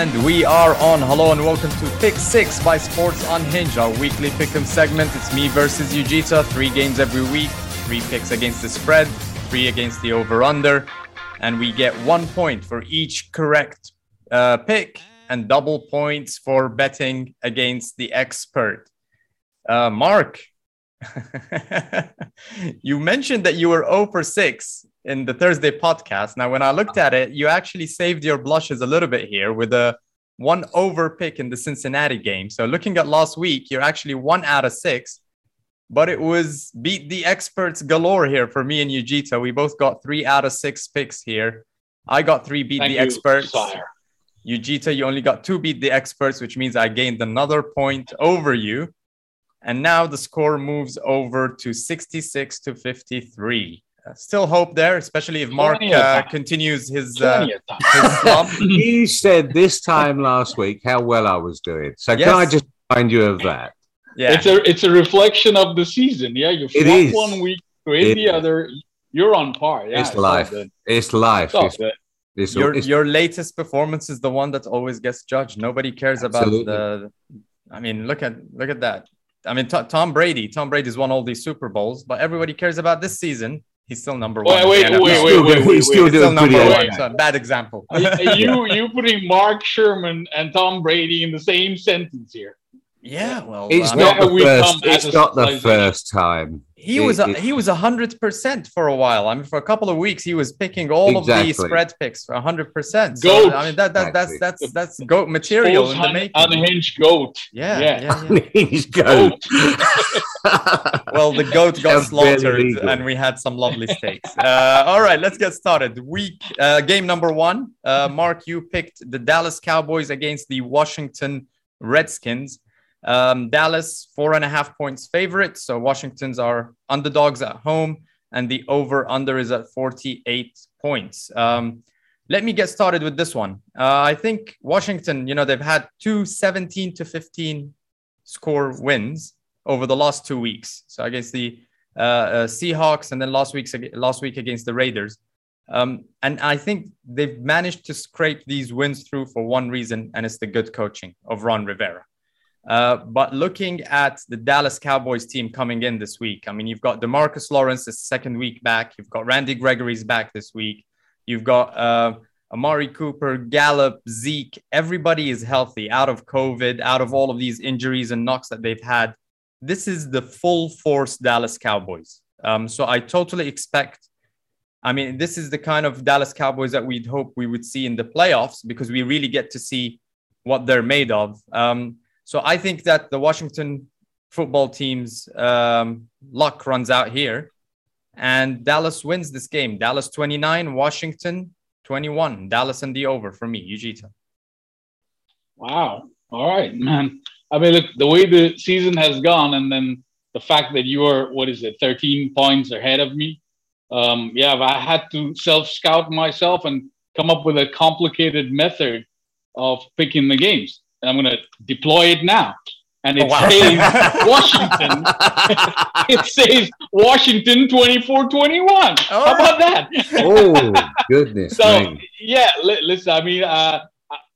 And we are on. Hello and welcome to Pick Six by Sports Unhinged, our weekly pick'em segment. It's me versus Ujita. Three games every week, three picks against the spread, three against the over/under, and we get one point for each correct uh, pick and double points for betting against the expert. Uh, Mark, you mentioned that you were 0 for 6 in the Thursday podcast. Now, when I looked at it, you actually saved your blushes a little bit here with a one over pick in the Cincinnati game. So, looking at last week, you're actually one out of six, but it was beat the experts galore here for me and Ujita. We both got three out of six picks here. I got three beat Thank the you, experts. sire. Ujita, you only got two beat the experts, which means I gained another point over you. And now the score moves over to 66 to 53. Uh, still hope there, especially if Mark uh, continues his, uh, Plenty of time. his slump. you said this time last week how well I was doing. So can I just remind you of that? Yeah. It's a it's a reflection of the season. Yeah, you It flop is. one week, create It the is. other. You're on par. Yeah, it's all life. good. It's life. It's all It's, good. your it's- your latest performance is the one that always gets judged. Nobody cares Absolutely. about the. I mean, look at look at that. I mean, T- Tom Brady. Tom Brady's won all these Super Bowls, but everybody cares about this season. He's still number one. Wait, in the wait, wait, wait, wait, he's still wait. Doing still pretty number one. So, bad example. You you putting Mark Sherman and Tom Brady in the same sentence here? yeah, well, It's uh, I mean, not the first. It's not the first time. He It- was a, it- he was a hundred percent for a while. I mean, for a couple of weeks, he was picking all of the spread picks for a hundred percent. So Goat. I mean, that, that that's Exactly. that's that's goat material Full in the un- making. unhinged goat. Yeah, Yeah. yeah, yeah. He's go. Well, the goat got Sounds slaughtered, and we had some lovely steaks. Uh, all right, let's get started. Week uh, game number one. Uh, Mark, you picked the Dallas Cowboys against the Washington Redskins. Um, Dallas four and a half points favorite, so Washington's are underdogs at home, and the over under is at forty eight points. Um, let me get started with this one. Uh, I think Washington, you know, they've had two 17 to 15 score wins over the last two weeks. So against the uh, uh, Seahawks and then last week's last week against the Raiders. Um, and I think they've managed to scrape these wins through for one reason, and it's the good coaching of Ron Rivera. Uh, but looking at the Dallas Cowboys team coming in this week, I mean, you've got Demarcus Lawrence the second week back. You've got Randy Gregory's back this week. You've got uh, Amari Cooper, Gallup, Zeke. Everybody is healthy, out of COVID, out of all of these injuries and knocks that they've had. This is the full force Dallas Cowboys. Um, so I totally expect. I mean, this is the kind of Dallas Cowboys that we'd hope we would see in the playoffs because we really get to see what they're made of. Um, so I think that the Washington football team's um, luck runs out here, and Dallas wins this game. Dallas 29, Washington 21. Dallas and the over for me, Ujita. Wow. All right, man. I mean, look, the way the season has gone, and then the fact that you are, what is it, 13 points ahead of me. Um, yeah, I had to self scout myself and come up with a complicated method of picking the games. And I'm going to deploy it now. And it Oh, wow. says Washington. it says Washington 24 21. How All about that? oh goodness So me! yeah, li- listen. I mean, uh,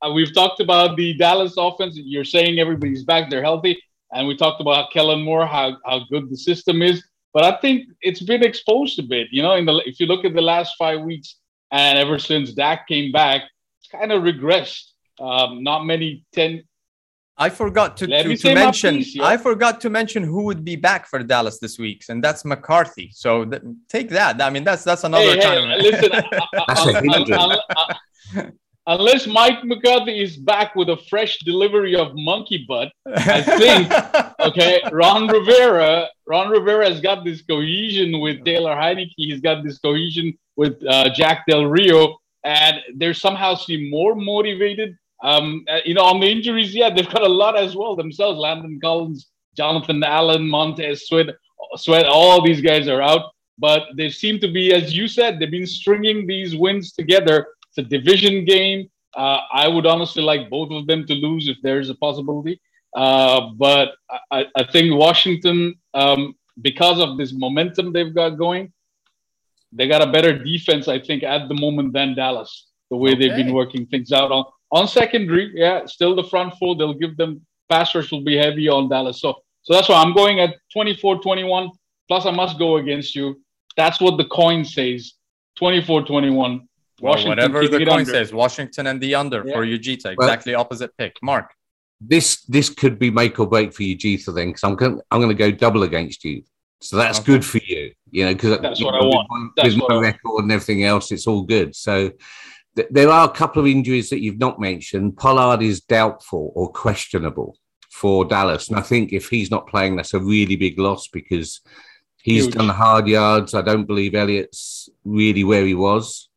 uh, we've talked about the Dallas offense. You're saying everybody's back; they're healthy, and we talked about Kellen Moore, how how good the system is. But I think it's been exposed a bit. You know, in the if you look at the last five weeks, and ever since Dak came back, it's kind of regressed. Um, not many ten. I forgot to, to, me to mention. piece, yeah. I forgot to mention who would be back for Dallas this week, and that's McCarthy. So th- take that. I mean, that's that's another Hey, kind hey, of. listen. That's a un- un- hindrance. un- un- Unless Mike McCarthy is back with a fresh delivery of monkey butt, I think okay, Ron Rivera. Ron Rivera has got this cohesion with Taylor Heinicke. He's got this cohesion with uh, Jack Del Rio, and they're somehow seem more motivated. Um, uh, you know, on the injuries, yeah, they've got a lot as well themselves. Landon Collins, Jonathan Allen, Montez Sweat, Sweat. All these guys are out, but they seem to be, as you said, they've been stringing these wins together. It's a division game. Uh, I would honestly like both of them to lose if there's a possibility. Uh, but I, I think Washington, um, because of this momentum they've got going, they got a better defense, I think, at the moment than Dallas. The way they've been working things out on on secondary, yeah, still the front four. They'll give them pass rush will be heavy on Dallas. So so that's why I'm going at 24-21. Plus, I must go against you. That's what the coin says. 24-21. Well, whatever the coin under. says, Washington and the under yeah. for Ujita. Exactly well, opposite pick. Mark. This this could be make or break for Ujita then, because I'm going I'm going to go double against you. So that's okay. good for you, you know, because that's what know, I want. With my record and everything else, it's all good. So th- there are a couple of injuries that you've not mentioned. Pollard is doubtful or questionable for Dallas, and I think if he's not playing, that's a really big loss because he's Huge. done hard yards. I don't believe Elliott's really where he was.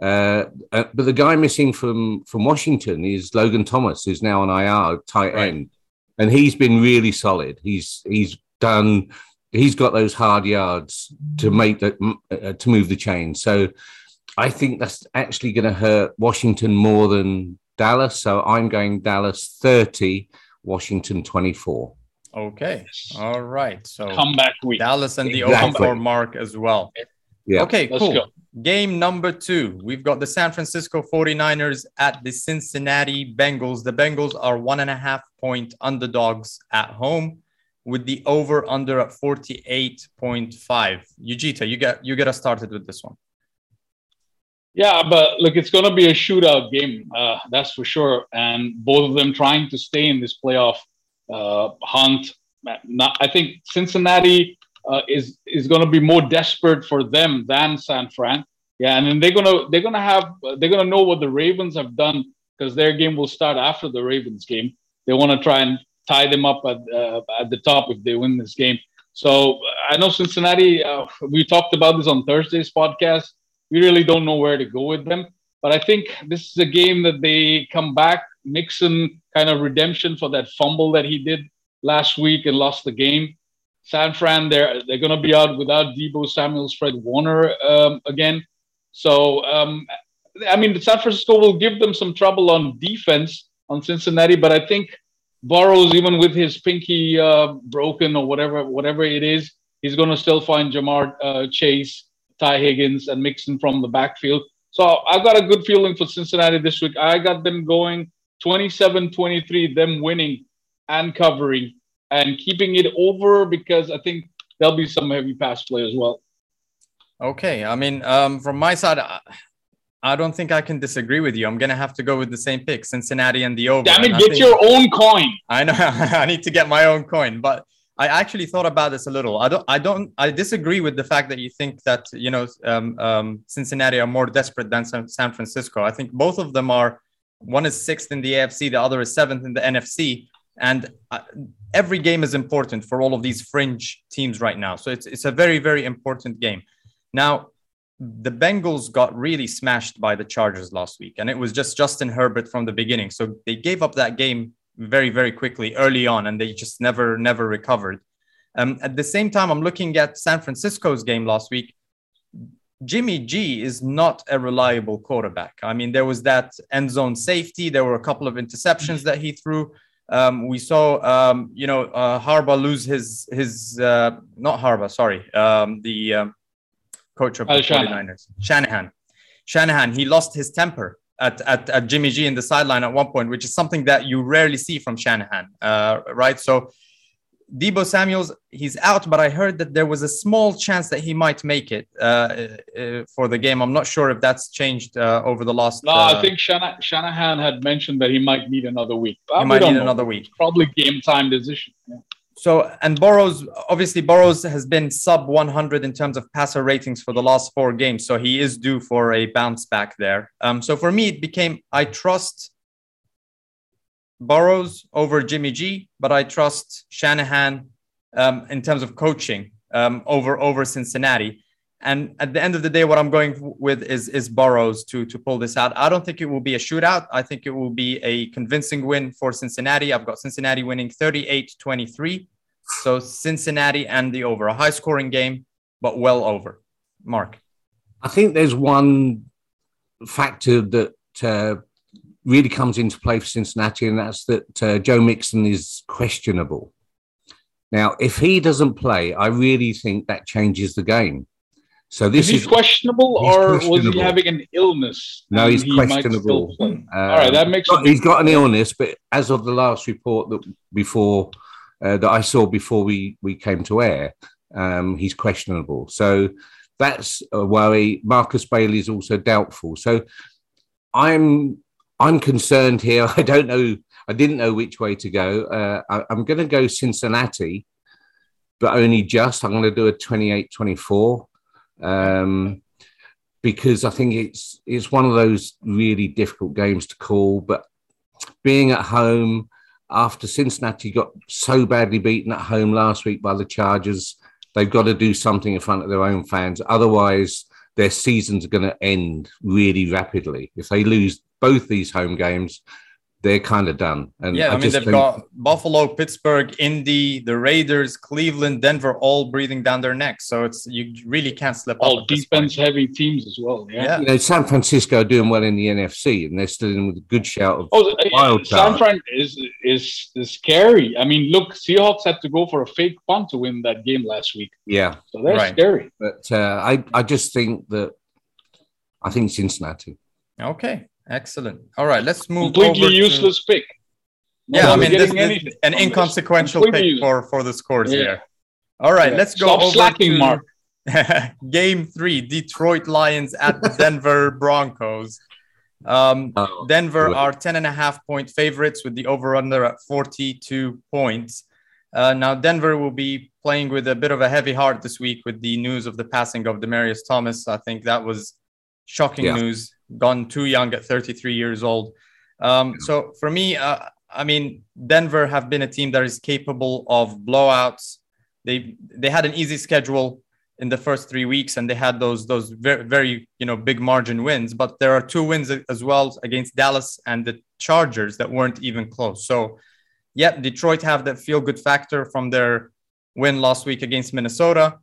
Uh, uh, but the guy missing from from Washington is Logan Thomas, who's now on IR tight right. end, and he's been really solid. He's he's done. He's got those hard yards to make the uh, to move the chain. So I think that's actually going to hurt Washington more than Dallas. So I'm going Dallas 30, Washington 24. Okay. All right. So comeback week. Dallas and the exactly. over mark as well. Yeah. Okay, Let's cool. Go. Game number two. We've got the San Francisco 49ers at the Cincinnati Bengals. The Bengals are one and a half point underdogs at home with the over under at 48.5. Ujita, you get you get us started with this one. Yeah, but look, it's going to be a shootout game, uh, that's for sure. And both of them trying to stay in this playoff uh, hunt. Not, I think Cincinnati uh, is is going to be more desperate for them than San Fran. Yeah, and then they're gonna they're gonna have they're gonna know what the Ravens have done because their game will start after the Ravens game. They want to try and tie them up at uh, at the top if they win this game. So I know Cincinnati. Uh, we talked about this on Thursday's podcast. We really don't know where to go with them, but I think this is a game that they come back. Mixon kind of redemption for that fumble that he did last week and lost the game. San Fran, they're they're going to be out without Deebo Samuel's Fred Warner um, again. So um, I mean, San Francisco will give them some trouble on defense on Cincinnati, but I think Burrows, even with his pinky uh, broken or whatever whatever it is, he's going to still find Ja'Marr uh, Chase, Tee Higgins, and Mixon from the backfield. So I've got a good feeling for Cincinnati this week. I got them going 27-23, them winning and covering and keeping it over because I think there'll be some heavy pass play as well. Okay, I mean, um, from my side, I, I don't think I can disagree with you. I'm gonna have to go with the same pick, Cincinnati and the over. Damn it, get think, your own coin. I know I need to get my own coin, but I actually thought about this a little. I don't, I don't, I disagree with the fact that you think that you know um, um, Cincinnati are more desperate than San Francisco. I think both of them are. One is sixth in the AFC, the other is seventh in the NFC. And uh, every game is important for all of these fringe teams right now. So it's, it's a very, very important game. Now, the Bengals got really smashed by the Chargers last week, and it was just Justin Herbert from the beginning. So they gave up that game very, very quickly early on, and they just never, never recovered. Um, at the same time, I'm looking at San Francisco's game last week. Jimmy G is not a reliable quarterback. I mean, there was that end zone safety. There were a couple of interceptions that he threw. Um, we saw, um, you know, uh, Harbaugh lose his his uh, not Harbaugh, sorry, um, the um, coach of the 49ers, Shanahan. Shanahan, he lost his temper at, at, at Jimmy G in the sideline at one point, which is something that you rarely see from Shanahan, uh, right? So Deebo Samuels, he's out, but I heard that there was a small chance that he might make it uh, uh, for the game. I'm not sure if that's changed uh, over the last. No, I uh, think Shanahan had mentioned that he might need another week. He might need know. another week. Probably game time decision. Yeah. So, and Burrows, obviously, Burrows has been sub 100 in terms of passer ratings for the last four games. So he is due for a bounce back there. Um, so for me, it became I trust Burrows over Jimmy G, but I trust Shanahan um, in terms of coaching um, over over Cincinnati. And at the end of the day, what I'm going with is is Burrows to to pull this out. I don't think it will be a shootout. I think it will be a convincing win for Cincinnati. I've got Cincinnati winning 38-23. So Cincinnati and the over, a high scoring game, but well over. Mark. I think there's one factor that uh, really comes into play for Cincinnati, and that's that uh, Joe Mixon is questionable. Now, if he doesn't play, I really think that changes the game. So this is he is questionable, he's or was he having an illness? No, he's he questionable. Um, All right, that makes he's a got- big he's got an illness, but as of the last report that before uh, that I saw before we we came to air, um, he's questionable. So that's a worry. Markus Bailey is also doubtful. So I'm I'm concerned here. I don't know. I didn't know which way to go. Uh, I, I'm going to go Cincinnati, but only just. I'm going to do a 28-24. Um, because I think it's it's one of those really difficult games to call. But being at home after Cincinnati got so badly beaten at home last week by the Chargers, they've got to do something in front of their own fans. Otherwise, their seasons are going to end really rapidly. If they lose both these home games, they're kind of done. And Yeah, I, mean just they've think- got Buffalo, Pittsburgh, Indy, the Raiders, Cleveland, Denver, all breathing down their necks. So it's you really can't slip up. all at defense heavy teams as well. Yeah. Yeah. you know, San Francisco are doing well in the NFC, and they're still in with a good shout of Oh, Wild San card. Fran is, is is scary. I mean, look, Seahawks had to go for a fake punt to win that game last week, yeah. so they're Right. scary. But uh, I I just think that I think Cincinnati. Okay, excellent. All right, let's move. Completely over to- useless pick. Yeah, I mean, this, getting this- an inconsequential Completely pick for for the scores Yeah. here. All right, Yeah. let's go Stop over slacking, to Mark. game three: Detroit Lions at the Denver Broncos. Um, Oh, Denver are 10 and a half point favorites with the over under at 42 points. Uh, now, Denver will be playing with a bit of a heavy heart this week with the news of the passing of Demaryius Thomas. I think that was shocking Yeah. news, gone too young at 33 years old. Um, so, for me, uh, I mean, Denver have been a team that is capable of blowouts. They they had an easy schedule in the first three weeks, and they had those those very very you know big margin wins. But there are two wins as well against Dallas and the Chargers that weren't even close. So, yeah, Detroit have that feel good factor from their win last week against Minnesota.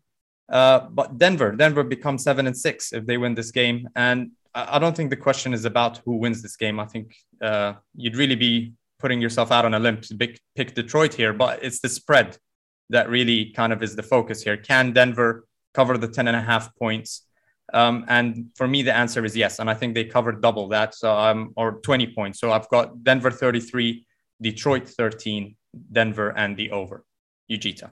Uh, but Denver, Denver becomes seven and six if they win this game, and I don't think the question is about who wins this game. I think uh, you'd really be putting yourself out on a limb to pick, pick Detroit here, but it's the spread that really kind of is the focus here. Can Denver cover the 10 and a half points? Um, and for me, the answer is yes. And I think they covered double that, so um, or 20 points. So I've got Denver 33, Detroit 13, Denver, and the over. Ujita.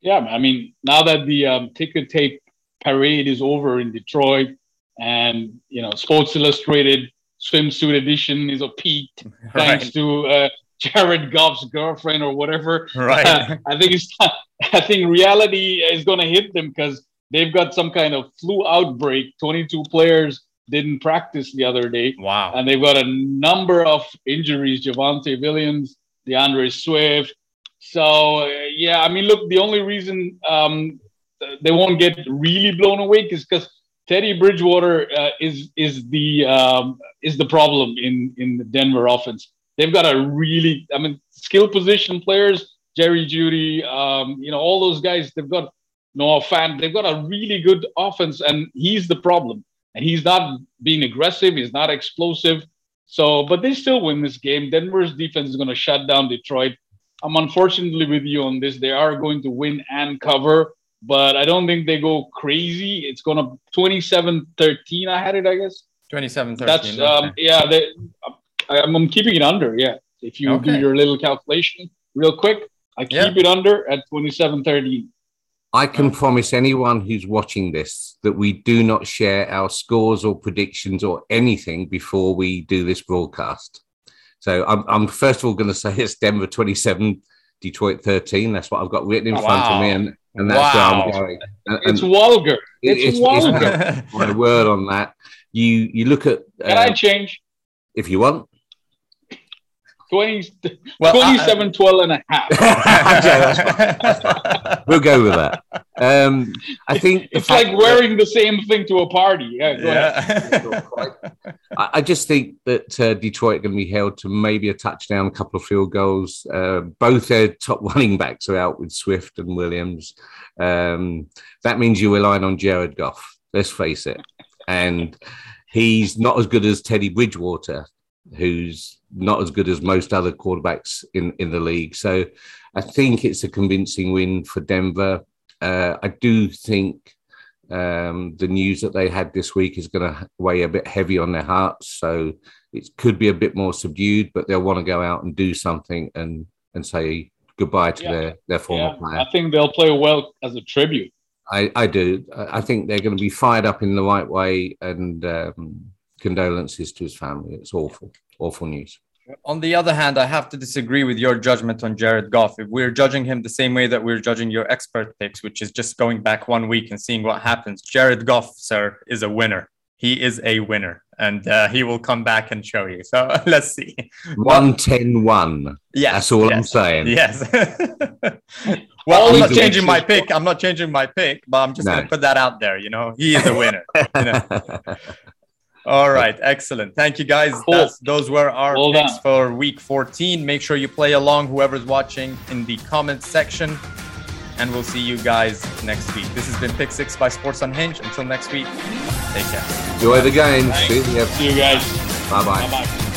Yeah, I mean, now that the um, ticker tape parade is over in Detroit, and you know, Sports Illustrated swimsuit edition is a peak thanks Right. to uh, Jared Goff's girlfriend or whatever. Right. I think it's. I think reality is going to hit them because they've got some kind of flu outbreak. Twenty-two players didn't practice the other day, wow. and they've got a number of injuries. Javonte Williams, D'Andre Swift. So uh, yeah, I mean, look, the only reason um, they won't get really blown away is because Teddy Bridgewater uh, is is the um, is the problem in in the Denver offense. They've got a really, I mean, skill position players, Jerry Jeudy, um, you know, all those guys. They've got Noah Fant. They've got a really good offense, and he's the problem. And he's not being aggressive. He's not explosive. So, but they still win this game. Denver's defense is going to shut down Detroit. I'm unfortunately with you on this. They are going to win and cover, but I don't think they go crazy. It's going to 27 13. I had it, I guess. 27 13. That's, um, yeah, they, I, I'm, I'm keeping it under. Yeah. If you do your little calculation real quick, I keep Yeah. it under at 27 13. I can promise anyone who's watching this that we do not share our scores or predictions or anything before we do this broadcast. So I'm, I'm first of all going to say it's Denver 27, Detroit 13. That's what I've got written in front of me, and, and that's where I'm going. And, and It's vulgar. it- It's, vulgar. my word on that. You you look at Can I uh, change? if you want. 20, well, I- 27 12 and a half. Okay, that's We'll go with that. Um, I think It's like that- wearing the same thing to a party. Yeah, go yeah. I I just think that uh, Detroit are going to be held to maybe a touchdown, a couple of field goals. Uh, both their top running backs are out with Swift and Williams. Um, that means you're relying on Jared Goff. Let's face it, and he's not as good as Teddy Bridgewater, who's not as good as most other quarterbacks in in the league. So, I think it's a convincing win for Denver. Uh, I do think Um, the news that they had this week is going to weigh a bit heavy on their hearts, so it could be a bit more subdued. But they'll want to go out and do something and and say goodbye to Yeah. their their former Yeah, player. I think they'll play well as a tribute. I, I do. I I think they're going to be fired up in the right way, and um, condolences to his family. It's awful, awful news. On the other hand, I have to disagree with your judgment on Jared Goff. If we're judging him the same way that we're judging your expert picks, which is just going back one week and seeing what happens, Jared Goff, sir, is a winner. He is a winner, and uh, he will come back and show you. So let's see. One ten one. Yeah, That's all I'm saying. Yes. well, I'm not changing my pick. I'm not changing my pick, but I'm just No. going to put that out there. You know, he is a winner. you know? All right, excellent. Thank you, guys. Cool. Those were our Well picks done. for week 14. Make sure you play along, whoever's watching, in the comments section. And we'll see you guys next week. This has been Pick Six by Sports Unhinged. Until next week, take care. Enjoy the game. See. See you guys. Bye bye. Bye bye.